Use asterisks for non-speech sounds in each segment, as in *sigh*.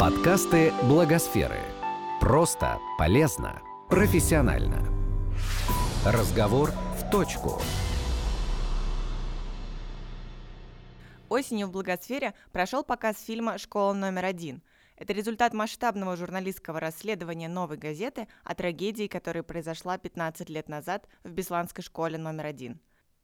Подкасты Благосферы. Просто, полезно, профессионально. Разговор в точку. Осенью в Благосфере прошел показ фильма «Школа номер один». Это результат масштабного журналистского расследования «Новой газеты» о трагедии, которая произошла 15 лет назад в Бесланской школе номер один.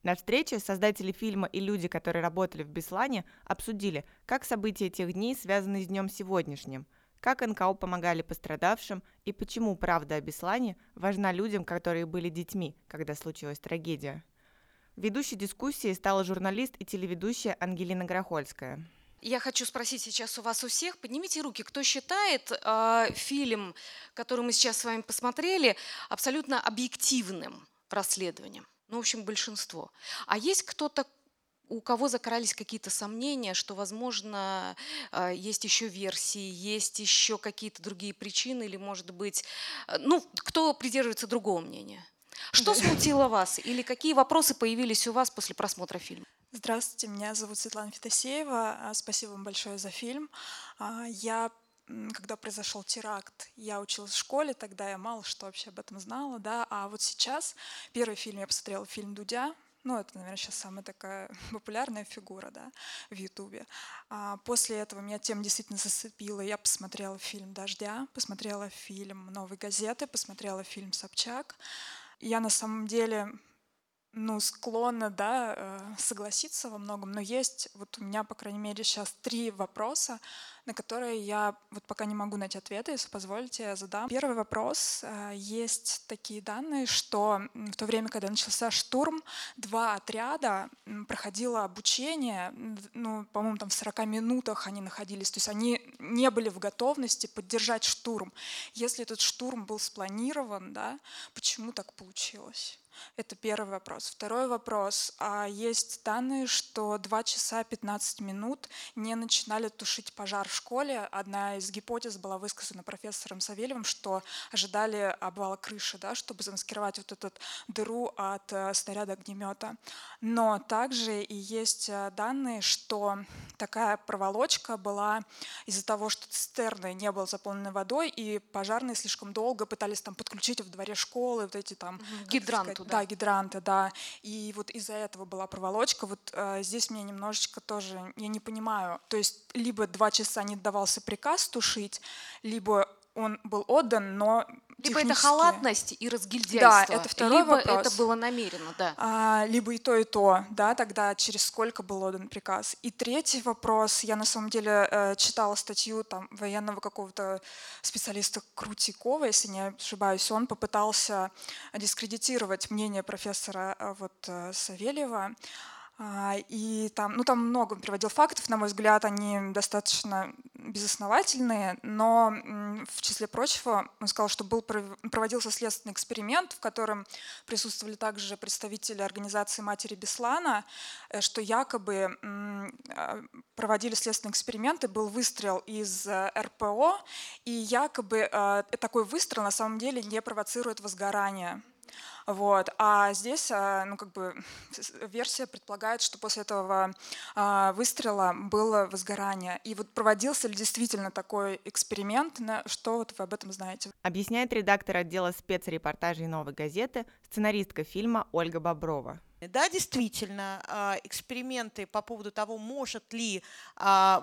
На встрече создатели фильма и люди, которые работали в Беслане, обсудили, как события тех дней связаны с днем сегодняшним, как НКО помогали пострадавшим и почему правда о Беслане важна людям, которые были детьми, когда случилась трагедия. Ведущей дискуссии стала журналист и телеведущая Ангелина Грохольская. Я хочу спросить сейчас у вас у всех, поднимите руки, кто считает э, фильм, который мы сейчас с вами посмотрели, абсолютно объективным расследованием? Ну, в общем, большинство. А есть кто-то, у кого закрались какие-то сомнения, что, возможно, а, есть еще версии, есть еще какие-то другие причины, или, может быть, э, ну, кто придерживается другого мнения? Что смутило вас? Или какие вопросы появились у вас после просмотра фильма? Здравствуйте, меня зовут Светлана Федосеева. А, спасибо вам большое за фильм. Я когда произошел теракт, я училась в школе, тогда я мало что вообще об этом знала, да, а вот сейчас первый фильм я посмотрела фильм Дудя, ну, это, наверное, сейчас самая такая *laughs* популярная фигура, да, в Ютубе. А после этого меня тема действительно зацепила. Я посмотрела фильм «Дождя», посмотрела фильм «Новой газеты», посмотрела фильм «Собчак». Я на самом деле ну, склонна, да, э, согласиться во многом, но есть вот у меня, по крайней мере, сейчас три вопроса, на которые я вот пока не могу найти ответы, если позволите, я задам. Первый вопрос. Э, есть такие данные, что в то время, когда начался штурм, два отряда проходило обучение, ну, по-моему, там в 40 минутах они находились, то есть они не были в готовности поддержать штурм. Если этот штурм был спланирован, да, почему так получилось? Это первый вопрос. Второй вопрос. А есть данные, что 2 часа 15 минут не начинали тушить пожар в школе. Одна из гипотез была высказана профессором Савельевым, что ожидали обвала крыши, да, чтобы замаскировать вот эту дыру от э, снаряда огнемета. Но также и есть э, данные, что такая проволочка была из-за того, что цистерны не было заполнены водой, и пожарные слишком долго пытались там подключить в дворе школы вот эти там... Гидранты да, гидранты, да. И вот из-за этого была проволочка. Вот э, здесь мне немножечко тоже, я не понимаю, то есть либо два часа не давался приказ тушить, либо он был отдан, но либо это халатность и разгильдяйство. Да, это второй либо вопрос. это было намеренно, да. А, либо и то, и то, да, тогда через сколько был отдан приказ. И третий вопрос, я на самом деле э, читала статью там военного какого-то специалиста Крутикова, если не ошибаюсь, он попытался дискредитировать мнение профессора э, вот э, Савельева, и там, ну, там много он приводил фактов, на мой взгляд, они достаточно безосновательные, но в числе прочего он сказал, что был, проводился следственный эксперимент, в котором присутствовали также представители организации «Матери Беслана», э, что якобы а, проводили следственный эксперимент, и был выстрел из э, РПО, и якобы э, такой выстрел на самом деле не провоцирует возгорание. Вот. А здесь, а, ну, как бы, *laughs* версия предполагает, что после этого а, выстрела было возгорание. И вот проводился ли действительно такой эксперимент? Что вот вы об этом знаете? Объясняет редактор отдела спецрепортажей «Новой газеты», сценаристка фильма Ольга Боброва. Да, действительно, а, эксперименты по поводу того, может ли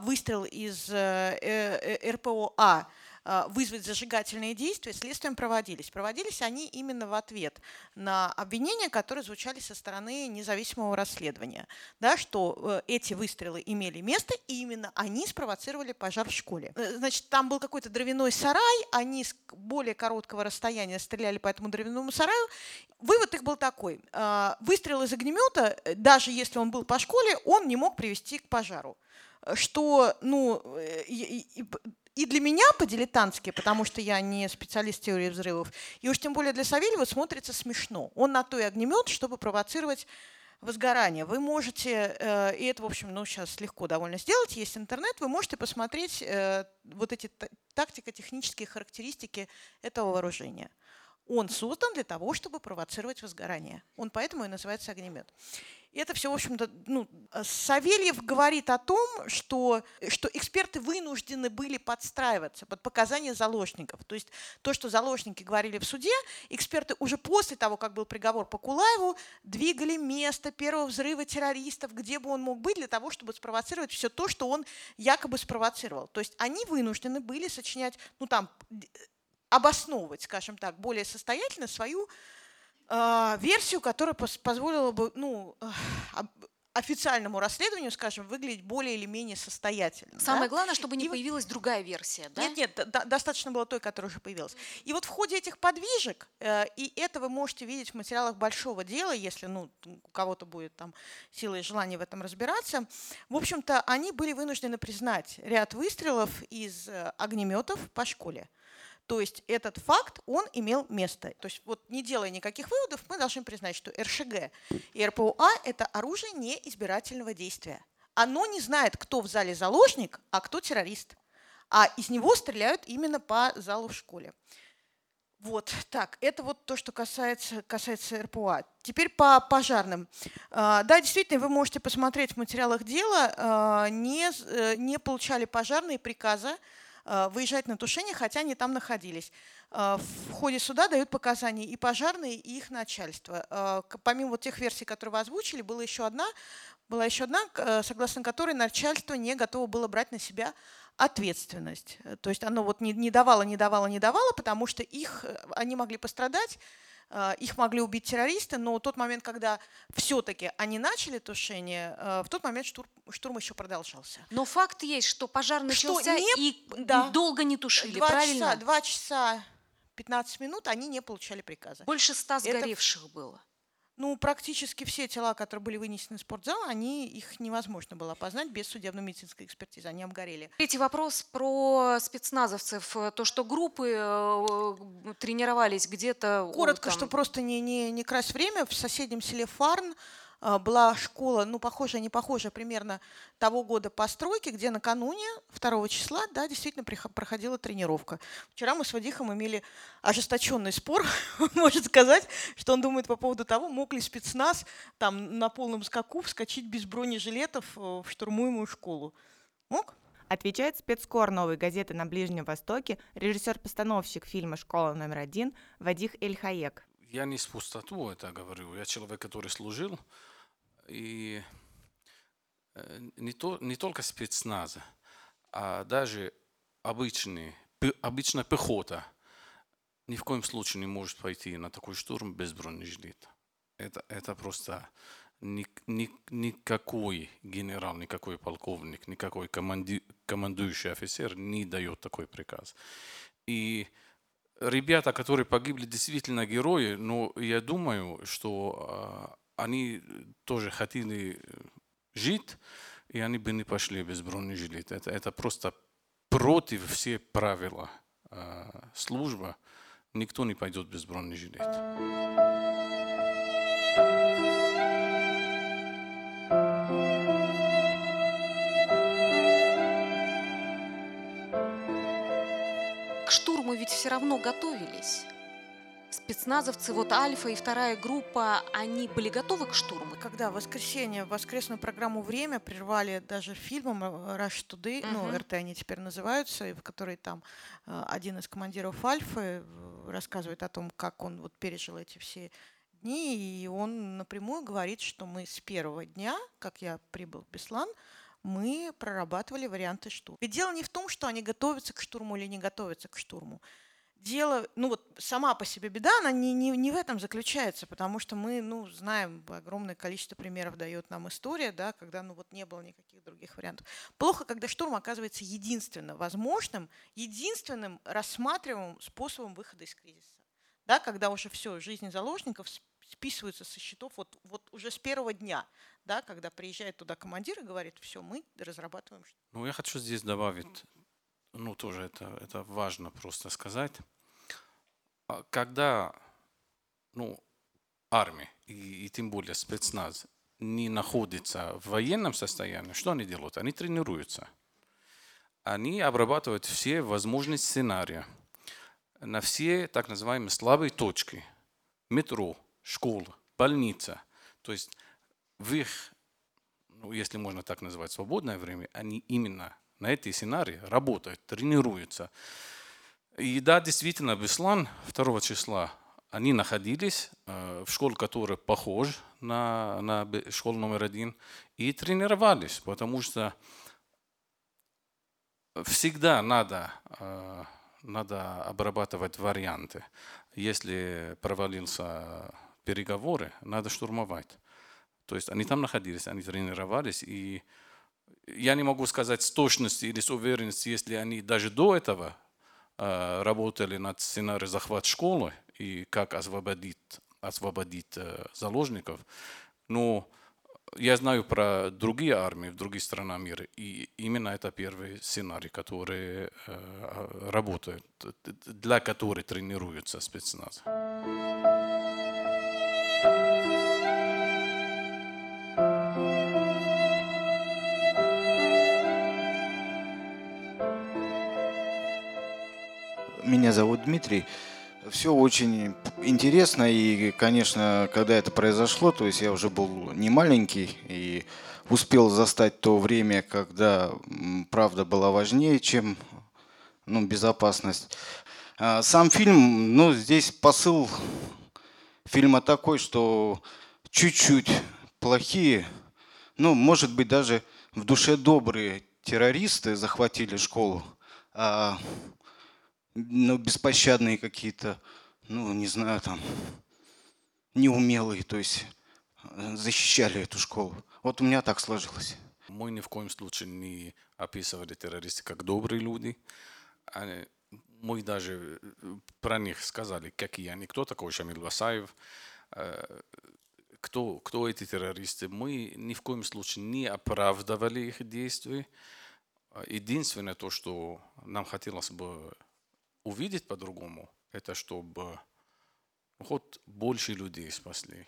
выстрел из э, э, РПО-А а, вызвать зажигательные действия, следствием проводились. Проводились они именно в ответ на обвинения, которые звучали со стороны независимого расследования, да, что э, эти выстрелы имели место, и именно они спровоцировали пожар в школе. Э, значит, там был какой-то дровяной сарай, они с более короткого расстояния стреляли по этому дровяному сараю. Вывод их был такой. А, выстрел из огнемета, э, даже если он был по школе, он не мог привести к пожару что, ну, и для меня по-дилетантски, потому что я не специалист теории взрывов, и уж тем более для Савельева смотрится смешно. Он на то и огнемет, чтобы провоцировать возгорание. Вы можете, э, и это, в общем, ну, сейчас легко довольно сделать, есть интернет, вы можете посмотреть э, вот эти тактико-технические характеристики этого вооружения. Он создан для того, чтобы провоцировать возгорание. Он поэтому и называется огнемет. Это все, в общем-то, ну, Савельев говорит о том, что, что эксперты вынуждены были подстраиваться под показания заложников. То есть то, что заложники говорили в суде, эксперты уже после того, как был приговор по Кулаеву, двигали место первого взрыва террористов, где бы он мог быть, для того, чтобы спровоцировать все то, что он якобы спровоцировал. То есть они вынуждены были сочинять, ну там, обосновывать, скажем так, более состоятельно свою э, версию, которая позволила бы ну, официальному расследованию, скажем, выглядеть более или менее состоятельно. Самое да? главное, чтобы не и появилась другая версия, да? Нет, нет, до, достаточно было той, которая уже появилась. И вот в ходе этих подвижек, э, и это вы можете видеть в материалах большого дела, если ну, у кого-то будет там сила и желание в этом разбираться, в общем-то, они были вынуждены признать ряд выстрелов из э, огнеметов по школе. То есть этот факт, он имел место. То есть вот не делая никаких выводов, мы должны признать, что РШГ и РПУА – это оружие неизбирательного действия. Оно не знает, кто в зале заложник, а кто террорист. А из него стреляют именно по залу в школе. Вот, так, это вот то, что касается, касается РПУА. Теперь по пожарным. А, да, действительно, вы можете посмотреть в материалах дела, а, не, э, не получали пожарные приказа Э, выезжать на тушение, хотя они там находились. Э, в ходе суда дают показания и пожарные, и их начальство. Э, помимо вот тех версий, которые вы озвучили, была еще одна, была еще одна, согласно которой начальство не готово было брать на себя ответственность. То есть оно вот не, не давало, не давало, не давало, потому что их, они могли пострадать, Э, их могли убить террористы, но в тот момент, когда все-таки они начали тушение, э, в тот момент штурм, штурм еще продолжался. Но факт есть, что пожар начался что не, и да, долго не тушили, два правильно? Часа, два часа 15 минут они не получали приказа. Больше ста сгоревших Это... было. Ну, практически все тела, которые были вынесены в спортзал, они, их невозможно было опознать без судебно-медицинской экспертизы, они обгорели. Третий вопрос про спецназовцев. То, что группы э, тренировались где-то... Коротко, там... что просто не, не, не красть время, в соседнем селе Фарн была школа, ну, похожая, не похожая, примерно того года постройки, где накануне 2 числа, да, действительно проходила тренировка. Вчера мы с Вадихом имели ожесточенный спор, *laughs* может сказать, что он думает по поводу того, мог ли спецназ там на полном скаку вскочить без бронежилетов э, в штурмуемую школу. Мог? Отвечает спецкор новой газеты на Ближнем Востоке режиссер-постановщик фильма «Школа номер один» Вадих Эльхаек. Я не с пустоту это говорю. Я человек, который служил и э, не, то, не только спецназа, а даже обычный, обычная пехота ни в коем случае не может пойти на такой штурм без бронежилета. Это, это просто ни, ни, никакой генерал, никакой полковник, никакой команди, командующий офицер не дает такой приказ. И ребята, которые погибли, действительно герои, но я думаю, что а, они тоже хотели жить, и они бы не пошли без бронежилета. Это, это просто против всех правил э, службы. Никто не пойдет без бронежилета. Штурму ведь все равно готовились спецназовцы, вот Альфа и вторая группа, они были готовы к штурму? Когда в воскресенье, воскресную программу «Время» прервали даже фильмом э, «Rush Today», uh-huh. ну, РТ они теперь называются, в которой там э, один из командиров Альфы э, рассказывает о том, как он вот пережил эти все дни, и он напрямую говорит, что мы с первого дня, как я прибыл в Беслан, мы прорабатывали варианты штурма. Ведь дело не в том, что они готовятся к штурму или не готовятся к штурму дело, ну вот сама по себе беда, она не, не, не в этом заключается, потому что мы, ну, знаем, огромное количество примеров дает нам история, да, когда, ну, вот не было никаких других вариантов. Плохо, когда штурм оказывается единственно возможным, единственным рассматриваемым способом выхода из кризиса. Да, когда уже все, жизнь заложников списываются со счетов вот, вот уже с первого дня, да, когда приезжает туда командир и говорит, все, мы разрабатываем. Ну, я хочу здесь добавить, ну, тоже это, это важно просто сказать. А когда ну, армия и, и тем более спецназ не находится в военном состоянии, что они делают? Они тренируются. Они обрабатывают все возможные сценарии на все так называемые слабые точки. Метро, школа, больница. То есть в их, ну, если можно так назвать, свободное время, они именно на эти сценарии работают, тренируются. И да, действительно, Беслан 2 числа они находились э, в школе, которая похожа на, на школу номер один, и тренировались, потому что всегда надо, э, надо обрабатывать варианты. Если провалился переговоры, надо штурмовать. То есть они там находились, они тренировались, и я не могу сказать с точностью или с уверенностью, если они даже до этого работали над сценарием захват школы, и как освободить, освободить э, заложников. Но я знаю про другие армии в других странах мира, и именно это первый сценарий, который э, работает, для которого тренируются спецназ. Меня зовут Дмитрий. Все очень интересно, и, конечно, когда это произошло, то есть я уже был не маленький и успел застать то время, когда правда была важнее, чем ну, безопасность. А сам фильм, ну, здесь посыл фильма такой, что чуть-чуть плохие, ну, может быть, даже в душе добрые террористы захватили школу, а ну, беспощадные какие-то, ну, не знаю, там, неумелые, то есть э, защищали эту школу. Вот у меня так сложилось. Мы ни в коем случае не описывали террористов как добрые люди. Они, мы даже э, про них сказали, какие они, кто такой Шамиль Васаев, э, кто, кто эти террористы. Мы ни в коем случае не оправдывали их действия. Единственное то, что нам хотелось бы увидеть по-другому, это чтобы хоть больше людей спасли.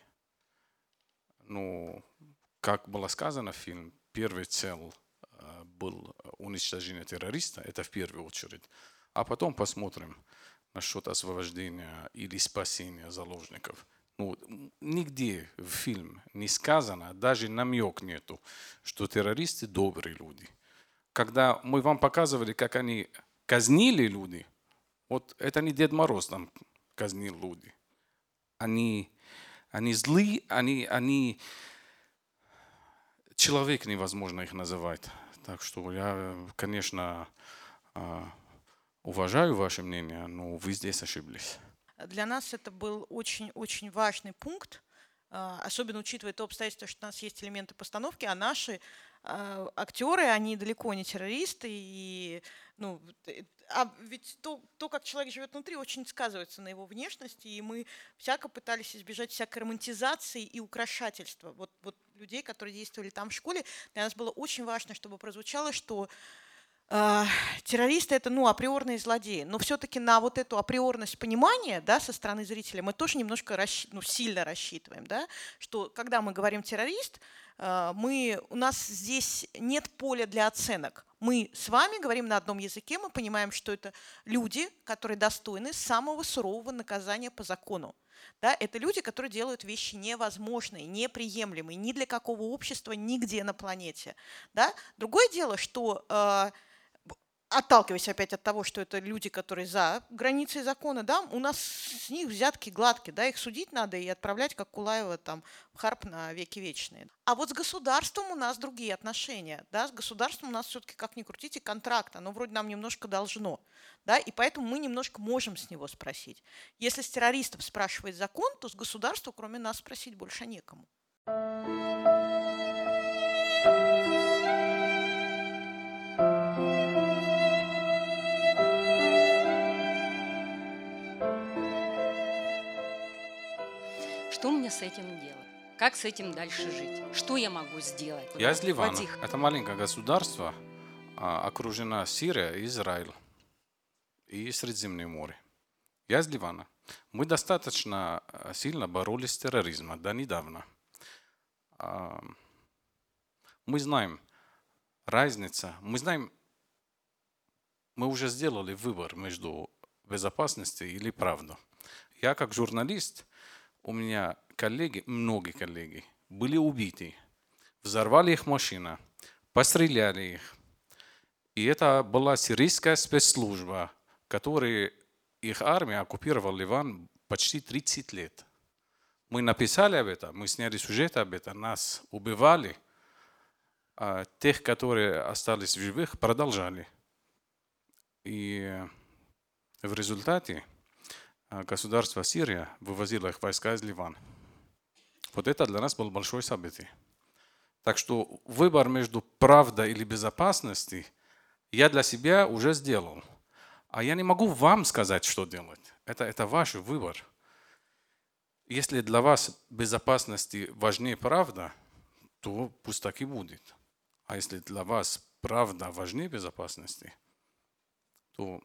Ну, как было сказано в фильме, первый цель э, был уничтожение террориста, это в первую очередь. А потом посмотрим насчет освобождения или спасения заложников. Ну, нигде в фильме не сказано, даже намек нету, что террористы добрые люди. Когда мы вам показывали, как они казнили людей, вот это не Дед Мороз там казнил люди. Они, они злые, они, они... Человек невозможно их называть. Так что я, конечно, а, уважаю ваше мнение, но вы здесь ошиблись. Для нас это был очень-очень важный пункт, а, особенно учитывая то обстоятельство, что у нас есть элементы постановки, а наши актеры, они далеко не террористы, и ну, а ведь то, то, как человек живет внутри, очень сказывается на его внешности, и мы всяко пытались избежать всякой романтизации и украшательства. Вот, вот людей, которые действовали там в школе, для нас было очень важно, чтобы прозвучало, что э, террористы это ну априорные злодеи, но все-таки на вот эту априорность понимания, да, со стороны зрителя мы тоже немножко расщ... ну, сильно рассчитываем, да, что когда мы говорим террорист, э, мы у нас здесь нет поля для оценок мы с вами говорим на одном языке, мы понимаем, что это люди, которые достойны самого сурового наказания по закону. Да, это люди, которые делают вещи невозможные, неприемлемые ни для какого общества, нигде на планете. Да? Другое дело, что э, отталкиваясь опять от того, что это люди, которые за границей закона, да, у нас с них взятки гладкие, да, их судить надо и отправлять, как Кулаева, там, в Харп на веки вечные. А вот с государством у нас другие отношения, да, с государством у нас все-таки, как ни крутите, контракт, оно вроде нам немножко должно, да, и поэтому мы немножко можем с него спросить. Если с террористов спрашивает закон, то с государства, кроме нас, спросить больше некому. Что мне с этим делать? Как с этим дальше жить? Что я могу сделать? Я из Ливана. Это маленькое государство, а, окружена Сирия и Израиль и Средиземное море. Я из Ливана. Мы достаточно а, сильно боролись с терроризмом до недавно. А, мы знаем разница, мы знаем, мы уже сделали выбор между безопасностью или правдой. Я как журналист – у меня коллеги, многие коллеги, были убиты взорвали их машину, постреляли их. И это была сирийская спецслужба, которая их армия оккупировала Ливан почти 30 лет. Мы написали об этом, мы сняли сюжет об этом, нас убивали, а тех, которые остались в живых, продолжали. И в результате государство Сирия вывозило их войска из Ливана. Вот это для нас было большое событие. Так что выбор между правдой или безопасностью я для себя уже сделал. А я не могу вам сказать, что делать. Это, это ваш выбор. Если для вас безопасности важнее правда, то пусть так и будет. А если для вас правда важнее безопасности, то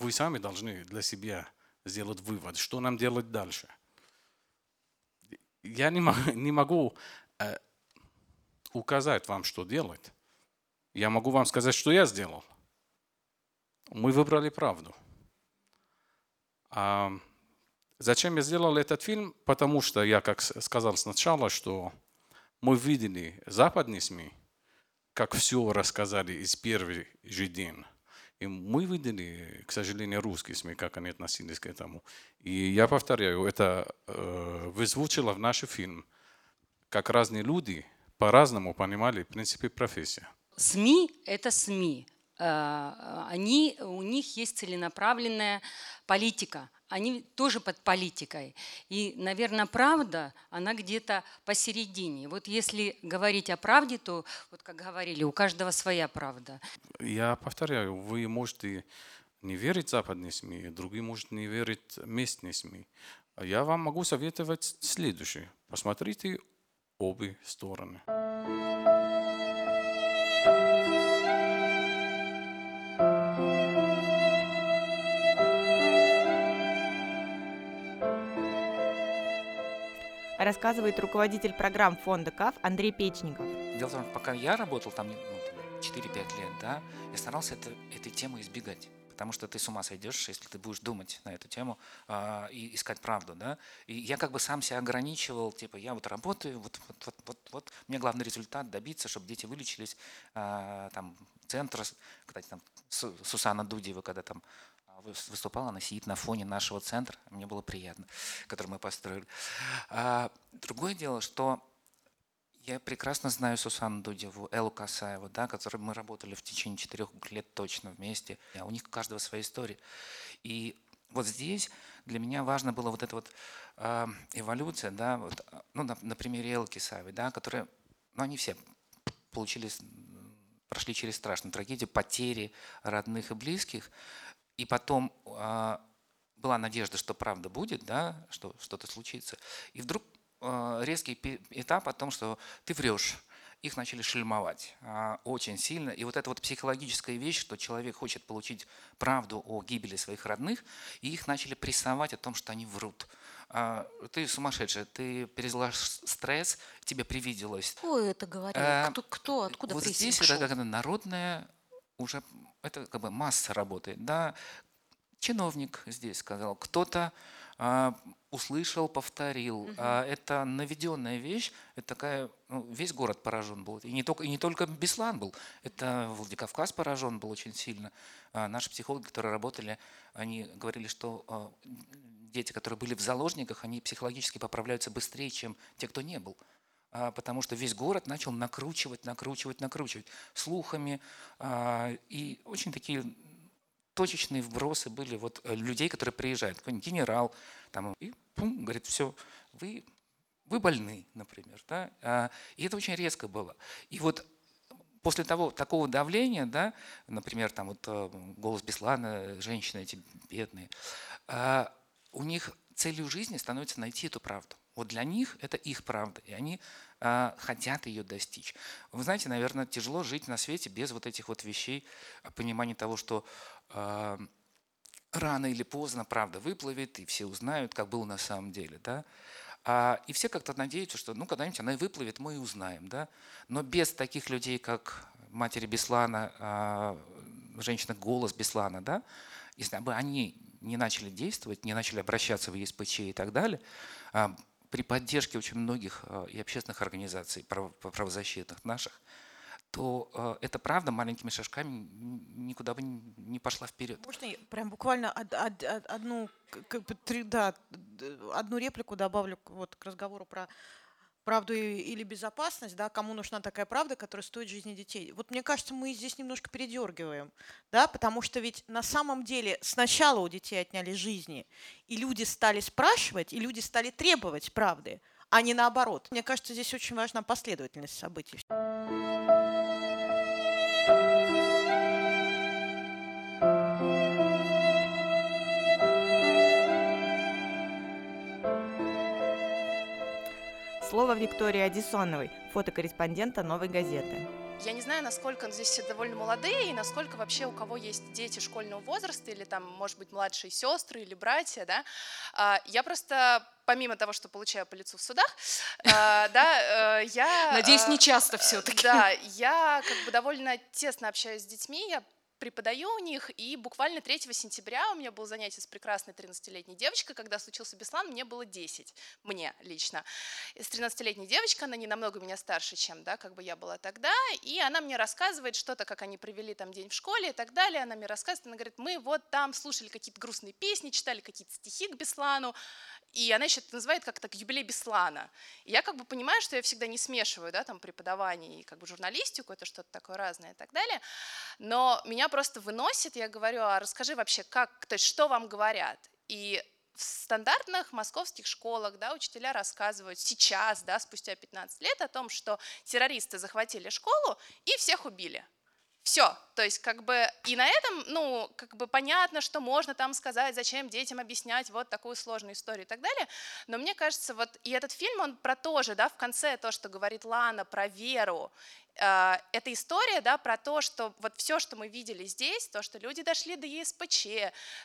вы сами должны для себя сделать вывод, что нам делать дальше. Я не могу, *laughs* не могу э, указать вам, что делать. Я могу вам сказать, что я сделал. Мы выбрали правду. А зачем я сделал этот фильм? Потому что я, как сказал сначала, что мы видели западные СМИ, как все рассказали из первого же дня. И мы видели, к сожалению, русские СМИ, как они относились к этому. И я повторяю, это э, вызвучило в наш фильм, как разные люди по-разному понимали в принципе профессию. СМИ – это СМИ. Э, они, у них есть целенаправленная политика. Они тоже под политикой. И, наверное, правда, она где-то посередине. Вот если говорить о правде, то, вот как говорили, у каждого своя правда. Я повторяю, вы можете не верить западные СМИ, другие могут не верить местные СМИ. Я вам могу советовать следующее. Посмотрите обе стороны. Рассказывает руководитель программ фонда КАФ Андрей Печников. Дело в том, пока я работал там ну, 4-5 лет, да, я старался это, этой темы избегать потому что ты с ума сойдешь, если ты будешь думать на эту тему э, и искать правду, да. И я как бы сам себя ограничивал, типа, я вот работаю, вот, вот, вот, вот, вот. мне главный результат добиться, чтобы дети вылечились, э, там, центр, кстати, там, Сусана Дудева, когда там выступала, она сидит на фоне нашего центра, мне было приятно, который мы построили. А, другое дело, что я прекрасно знаю Сусану Дудеву, Эллу Касаеву, да, которой мы работали в течение четырех лет точно вместе. А у них у каждого своя история. И вот здесь для меня важно было вот эта вот э, эволюция, да, вот, ну, на, на примере Эллы Кисаевой, да, которые, ну, они все получили, прошли через страшную трагедию, потери родных и близких, и потом э, была надежда, что правда будет, да, что что-то случится. И вдруг э, резкий этап о том, что ты врешь. Их начали шельмовать э, очень сильно. И вот эта вот психологическая вещь, что человек хочет получить правду о гибели своих родных, и их начали прессовать о том, что они врут. Ты сумасшедшая, ты пережила стресс, тебе привиделось. Кто это говорил? Кто, кто откуда Вот здесь это как народная уже это как бы масса работает. Да? Чиновник здесь сказал, кто-то а, услышал, повторил. Угу. А, это наведенная вещь, это такая, ну, весь город поражен был. И не только, и не только Беслан был, это Владикавказ поражен был очень сильно. А, наши психологи, которые работали, они говорили, что а, дети, которые были в заложниках, они психологически поправляются быстрее, чем те, кто не был. А, потому что весь город начал накручивать, накручивать, накручивать слухами. А, и очень такие точечные вбросы были вот э, людей, которые приезжают, какой-нибудь генерал, там, и пум, говорит, все, вы, вы больны, например. Да? А, и это очень резко было. И вот после того, такого давления, да, например, там вот э, голос Беслана, женщины эти бедные, у них целью жизни становится найти эту правду. Вот для них это их правда, и они э, хотят ее достичь. Вы знаете, наверное, тяжело жить на свете без вот этих вот вещей, а, понимания того, что э, рано или поздно правда выплывет, и все узнают, как было на самом деле. Да? А, и все как-то надеются, что ну, когда-нибудь она и выплывет, мы и узнаем. Да? Но без таких людей, как матери Беслана, э, женщина голос Беслана, да? если бы они не начали действовать, не начали обращаться в ЕСПЧ и так далее, при поддержке очень многих э, и общественных организаций правозащитных наших, то э, эта правда маленькими шажками никуда бы не пошла вперед. Можно я прям буквально одну, как бы, да, одну реплику добавлю вот к разговору про правду или безопасность, да, кому нужна такая правда, которая стоит жизни детей. Вот мне кажется, мы здесь немножко передергиваем, да, потому что ведь на самом деле сначала у детей отняли жизни, и люди стали спрашивать, и люди стали требовать правды, а не наоборот. Мне кажется, здесь очень важна последовательность событий. Слово Виктории Адисоновой, фотокорреспондента «Новой газеты». Я не знаю, насколько здесь все довольно молодые, и насколько вообще у кого есть дети школьного возраста, или там, может быть, младшие сестры или братья, да. А, я просто, помимо того, что получаю по лицу в судах, а, да, э, я... Надеюсь, не часто все-таки. Да, я как бы довольно тесно общаюсь с детьми, я преподаю у них, и буквально 3 сентября у меня было занятие с прекрасной 13-летней девочкой, когда случился Беслан, мне было 10, мне лично. С 13-летней девочкой, она не намного меня старше, чем, да, как бы я была тогда, и она мне рассказывает что-то, как они провели там день в школе и так далее, она мне рассказывает, она говорит, мы вот там слушали какие-то грустные песни, читали какие-то стихи к Беслану, и она еще это называет как так юбилей Беслана. И я как бы понимаю, что я всегда не смешиваю, да, там преподавание и как бы журналистику, это что-то такое разное и так далее. Но меня просто выносит, я говорю, а расскажи вообще, как, то есть что вам говорят? И в стандартных московских школах да, учителя рассказывают сейчас, да, спустя 15 лет, о том, что террористы захватили школу и всех убили. Все, то есть как бы и на этом, ну, как бы понятно, что можно там сказать, зачем детям объяснять вот такую сложную историю и так далее, но мне кажется, вот и этот фильм, он про то же, да, в конце то, что говорит Лана про веру эта история да, про то, что вот все, что мы видели здесь, то, что люди дошли до ЕСПЧ,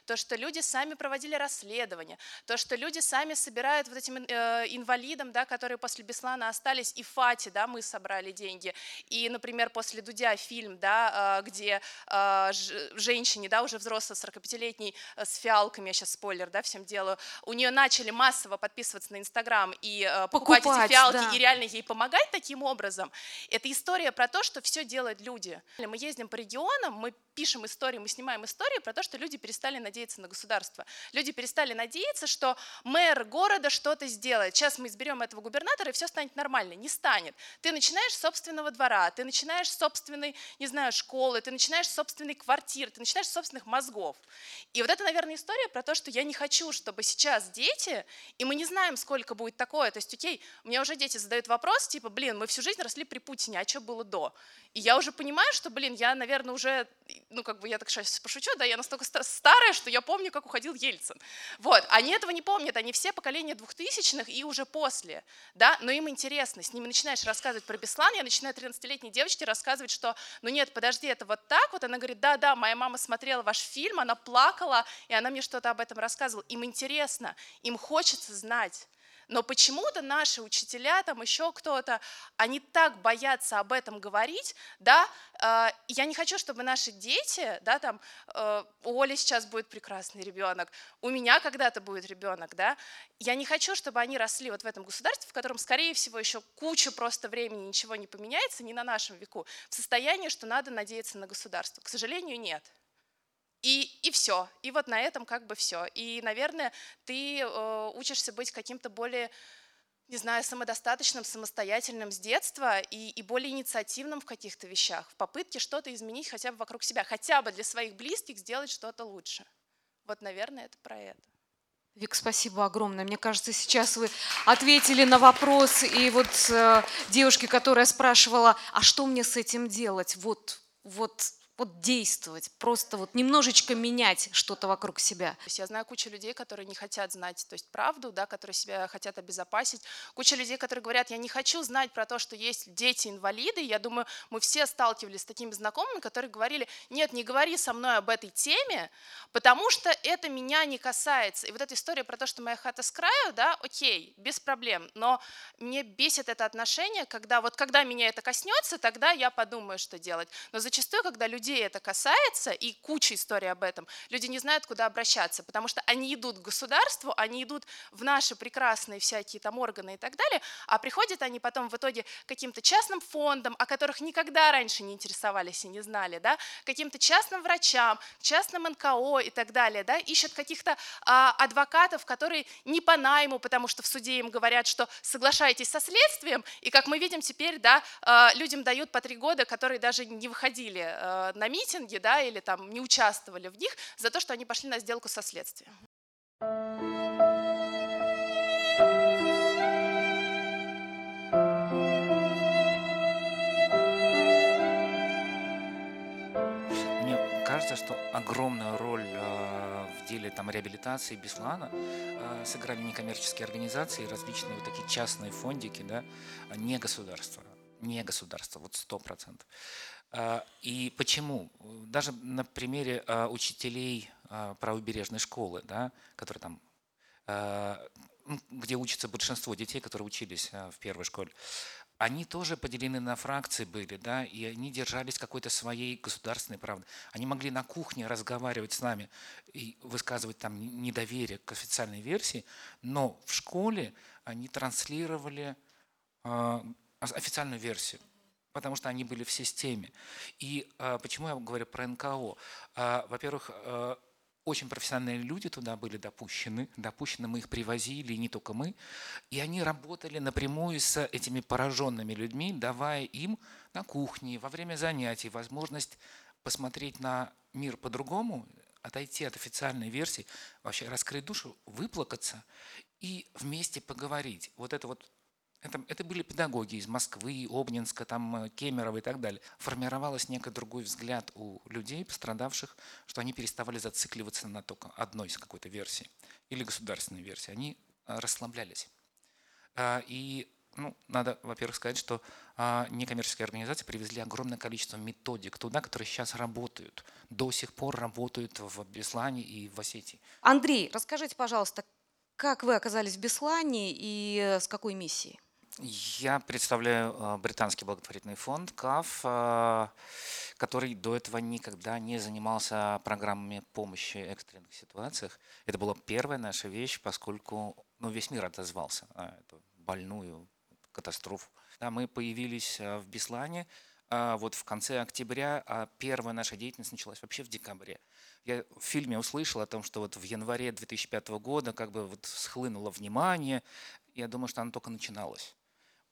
то, что люди сами проводили расследование, то, что люди сами собирают вот этим э, инвалидам, да, которые после Беслана остались, и Фати, да, мы собрали деньги, и, например, после Дудя фильм, да, э, где э, женщине, да, уже взрослой 45-летней э, с фиалками, я сейчас спойлер, да, всем делаю, у нее начали массово подписываться на Инстаграм и э, покупать, покупать эти фиалки, да. и реально ей помогать таким образом. Это история история про то, что все делают люди. Мы ездим по регионам, мы пишем истории, мы снимаем истории про то, что люди перестали надеяться на государство. Люди перестали надеяться, что мэр города что-то сделает. Сейчас мы изберем этого губернатора, и все станет нормально. Не станет. Ты начинаешь с собственного двора, ты начинаешь с собственной, не знаю, школы, ты начинаешь с собственной квартиры, ты начинаешь с собственных мозгов. И вот это, наверное, история про то, что я не хочу, чтобы сейчас дети, и мы не знаем, сколько будет такое. То есть, окей, мне уже дети задают вопрос, типа, блин, мы всю жизнь росли при Путине, а что было было до. И я уже понимаю, что, блин, я, наверное, уже, ну, как бы я так сейчас пошучу, да, я настолько старая, что я помню, как уходил Ельцин. Вот, они этого не помнят, они все поколения двухтысячных и уже после, да, но им интересно, с ними начинаешь рассказывать про Беслан, я начинаю 13-летней девочке рассказывать, что, ну нет, подожди, это вот так вот, она говорит, да-да, моя мама смотрела ваш фильм, она плакала, и она мне что-то об этом рассказывала, им интересно, им хочется знать. Но почему-то наши учителя, там еще кто-то, они так боятся об этом говорить, да, э, я не хочу, чтобы наши дети, да, там, э, у Оли сейчас будет прекрасный ребенок, у меня когда-то будет ребенок, да, я не хочу, чтобы они росли вот в этом государстве, в котором, скорее всего, еще кучу просто времени ничего не поменяется, не на нашем веку, в состоянии, что надо надеяться на государство. К сожалению, нет. И, и все. И вот на этом как бы все. И, наверное, ты э, учишься быть каким-то более не знаю, самодостаточным, самостоятельным с детства и, и более инициативным в каких-то вещах, в попытке что-то изменить хотя бы вокруг себя, хотя бы для своих близких сделать что-то лучше. Вот, наверное, это про это. Вик, спасибо огромное. Мне кажется, сейчас вы ответили на вопрос. И вот э, девушке, которая спрашивала, а что мне с этим делать? Вот, вот вот действовать, просто вот немножечко менять что-то вокруг себя. То есть я знаю кучу людей, которые не хотят знать то есть правду, да, которые себя хотят обезопасить. Куча людей, которые говорят, я не хочу знать про то, что есть дети-инвалиды. Я думаю, мы все сталкивались с такими знакомыми, которые говорили, нет, не говори со мной об этой теме, потому что это меня не касается. И вот эта история про то, что моя хата с краю, да, окей, без проблем, но мне бесит это отношение, когда вот когда меня это коснется, тогда я подумаю, что делать. Но зачастую, когда люди людей это касается, и куча историй об этом, люди не знают, куда обращаться, потому что они идут к государству, они идут в наши прекрасные всякие там органы и так далее, а приходят они потом в итоге каким-то частным фондам, о которых никогда раньше не интересовались и не знали, да, каким-то частным врачам, частным НКО и так далее, да, ищут каких-то а, адвокатов, которые не по найму, потому что в суде им говорят, что соглашайтесь со следствием, и как мы видим теперь, да, а, людям дают по три года, которые даже не выходили а, на митинги, да, или там не участвовали в них, за то, что они пошли на сделку со следствием. кажется, что огромную роль э, в деле там, реабилитации Беслана э, сыграли некоммерческие организации, различные вот такие частные фондики, да, не государство. Не государство, вот сто процентов. Э, и почему? Даже на примере э, учителей э, правобережной школы, да, которые там э, где учатся большинство детей, которые учились в первой школе они тоже поделены на фракции были, да, и они держались какой-то своей государственной правды. Они могли на кухне разговаривать с нами и высказывать там недоверие к официальной версии, но в школе они транслировали официальную версию потому что они были в системе. И э, почему я говорю про НКО? Э, во-первых, э, очень профессиональные люди туда были допущены. Допущены, мы их привозили, и не только мы. И они работали напрямую с этими пораженными людьми, давая им на кухне, во время занятий возможность посмотреть на мир по-другому, отойти от официальной версии, вообще раскрыть душу, выплакаться и вместе поговорить. Вот это вот это, это были педагоги из Москвы, Обнинска, там, э, Кемерово и так далее. Формировалось некий другой взгляд у людей, пострадавших, что они переставали зацикливаться на только одной из какой-то версии или государственной версии. Они э, расслаблялись. А, и ну, надо, во-первых, сказать, что а, некоммерческие организации привезли огромное количество методик туда, которые сейчас работают, до сих пор работают в Беслане и в Осетии. Андрей, расскажите, пожалуйста, как вы оказались в Беслане и э, с какой миссией? Я представляю э, британский благотворительный фонд КАФ, э, который до этого никогда не занимался программами помощи в экстренных ситуациях. Это была первая наша вещь, поскольку ну, весь мир отозвался на эту больную катастрофу. Да, мы появились э, в Беслане вот в конце октября, а первая наша деятельность началась вообще в декабре. Я в фильме услышал о том, что вот в январе 2005 года как бы вот схлынуло внимание. Я думаю, что оно только начиналось.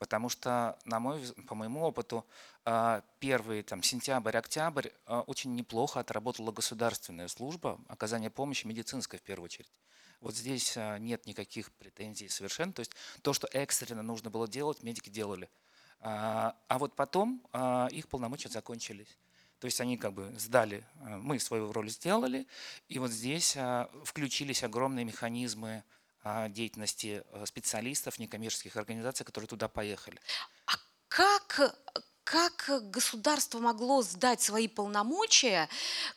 Потому что, на мой, по моему опыту, а, первый там, сентябрь, октябрь а, очень неплохо отработала государственная служба оказания помощи медицинской в первую очередь. Вот здесь а, нет никаких претензий совершенно. То есть то, что экстренно нужно было делать, медики делали. А вот потом их полномочия закончились. То есть они как бы сдали, мы свою роль сделали, и вот здесь включились огромные механизмы деятельности э, специалистов некоммерческих организаций, которые туда поехали. А как как государство могло сдать свои полномочия,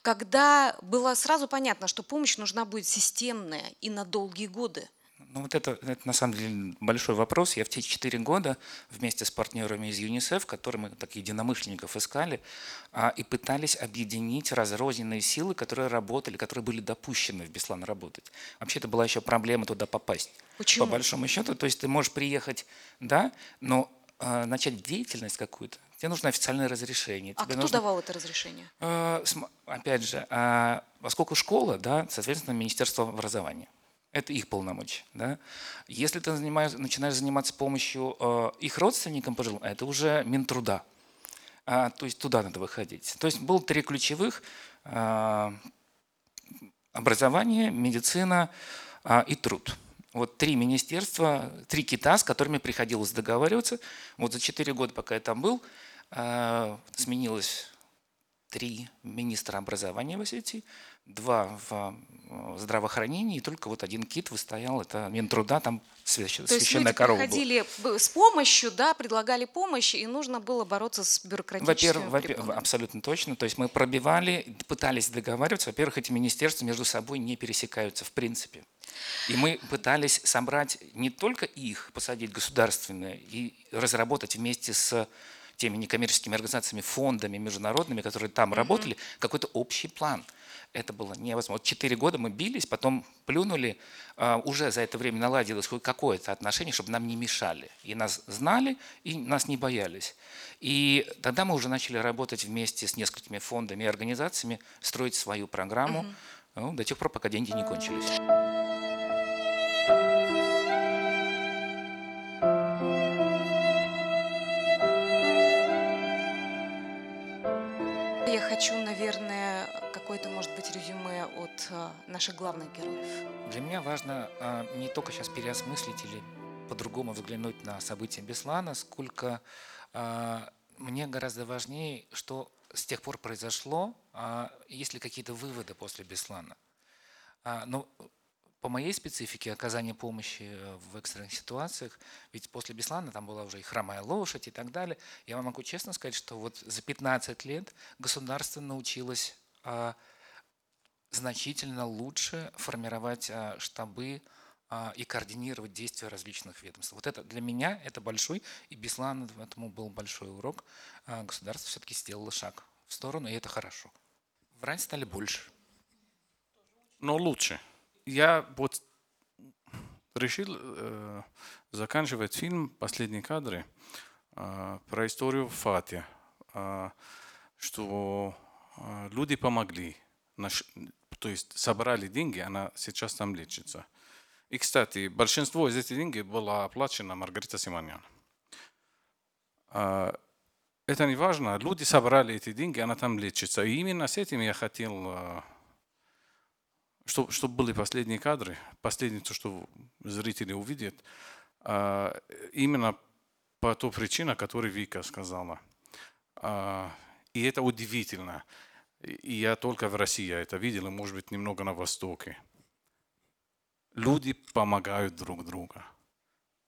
когда было сразу понятно, что помощь нужна будет системная и на долгие годы? Ну вот это, это на самом деле большой вопрос. Я в те четыре года вместе с партнерами из ЮНИСЕФ, которые мы так единомышленников искали, а, и пытались объединить разрозненные силы, которые работали, которые были допущены в Беслан работать. Вообще это была еще проблема туда попасть. Почему? По большому счету. То есть ты можешь приехать, да, но э, начать деятельность какую-то, тебе нужно официальное разрешение. А тебе кто нужно, давал это разрешение? Э, опять же, э, поскольку школа, да, соответственно, Министерство образования. Это их полномочия. Да? Если ты занимаешь, начинаешь заниматься помощью э, их родственникам пожилым, это уже Минтруда. А, то есть туда надо выходить. То есть было три ключевых э, образование, медицина э, и труд. Вот три министерства, три кита, с которыми приходилось договариваться. Вот за четыре года, пока я там был, э, сменилось три министра образования в Осетии, два в э, здравоохранении, и только вот один кит выстоял, это Минтруда, там священная То есть люди корова приходили была. с помощью, да, предлагали помощь, и нужно было бороться с бюрократическими Во-первых, абсолютно точно. То есть мы пробивали, пытались договариваться. Во-первых, эти министерства между собой не пересекаются в принципе. И мы пытались собрать не только их, посадить государственные, и разработать вместе с теми некоммерческими организациями, фондами международными, которые там mm-hmm. работали, какой-то общий план. Это было невозможно. Четыре года мы бились, потом плюнули, а, уже за это время наладилось хоть какое-то отношение, чтобы нам не мешали. И нас знали, и нас не боялись. И тогда мы уже начали работать вместе с несколькими фондами и организациями, строить свою программу mm-hmm. ну, до тех пор, пока деньги не кончились. Хочу, наверное, какое-то, может быть, резюме от э, наших главных героев. Для меня важно а, не только сейчас переосмыслить или по-другому взглянуть на события Беслана, сколько а, мне гораздо важнее, что с тех пор произошло, а, есть ли какие-то выводы после Беслана. А, ну, по моей специфике оказания помощи э, в экстренных ситуациях, ведь после Беслана там была уже и хромая лошадь и так далее, я вам могу честно сказать, что вот за 15 лет государство научилось а, значительно лучше формировать а, штабы а, и координировать действия различных ведомств. Вот это для меня это большой, и Беслан этому был большой урок. Государство все-таки сделало шаг в сторону, и это хорошо. Врать стали больше. Но лучше я вот решил э, заканчивать фильм «Последние кадры» э, про историю Фати, э, что э, люди помогли, наш, то есть собрали деньги, она сейчас там лечится. И, кстати, большинство из этих денег было оплачено Маргарита Симонян. Э, это не важно, люди собрали эти деньги, она там лечится. И именно с этим я хотел э, чтобы, чтобы были последние кадры, последнее, то, что зрители увидят, а, именно по той причине, которую Вика сказала. А, и это удивительно. И я только в России это видел, и, может быть, немного на Востоке. Люди помогают друг другу.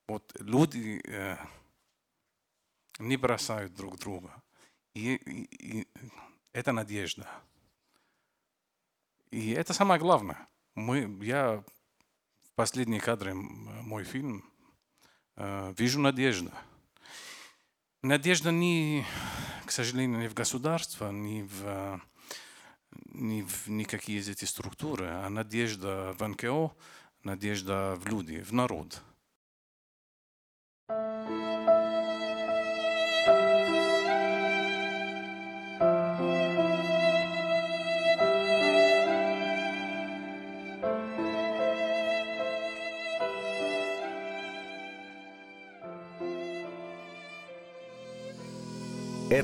Вот люди э, не бросают друг друга. И, и, и это надежда. И это самое главное. Мы, я в последние кадры мой фильм э, вижу надежду. Надежда не, к сожалению, не в государство, не в, не в никакие из этих структуры, а надежда в НКО, надежда в люди, в народ.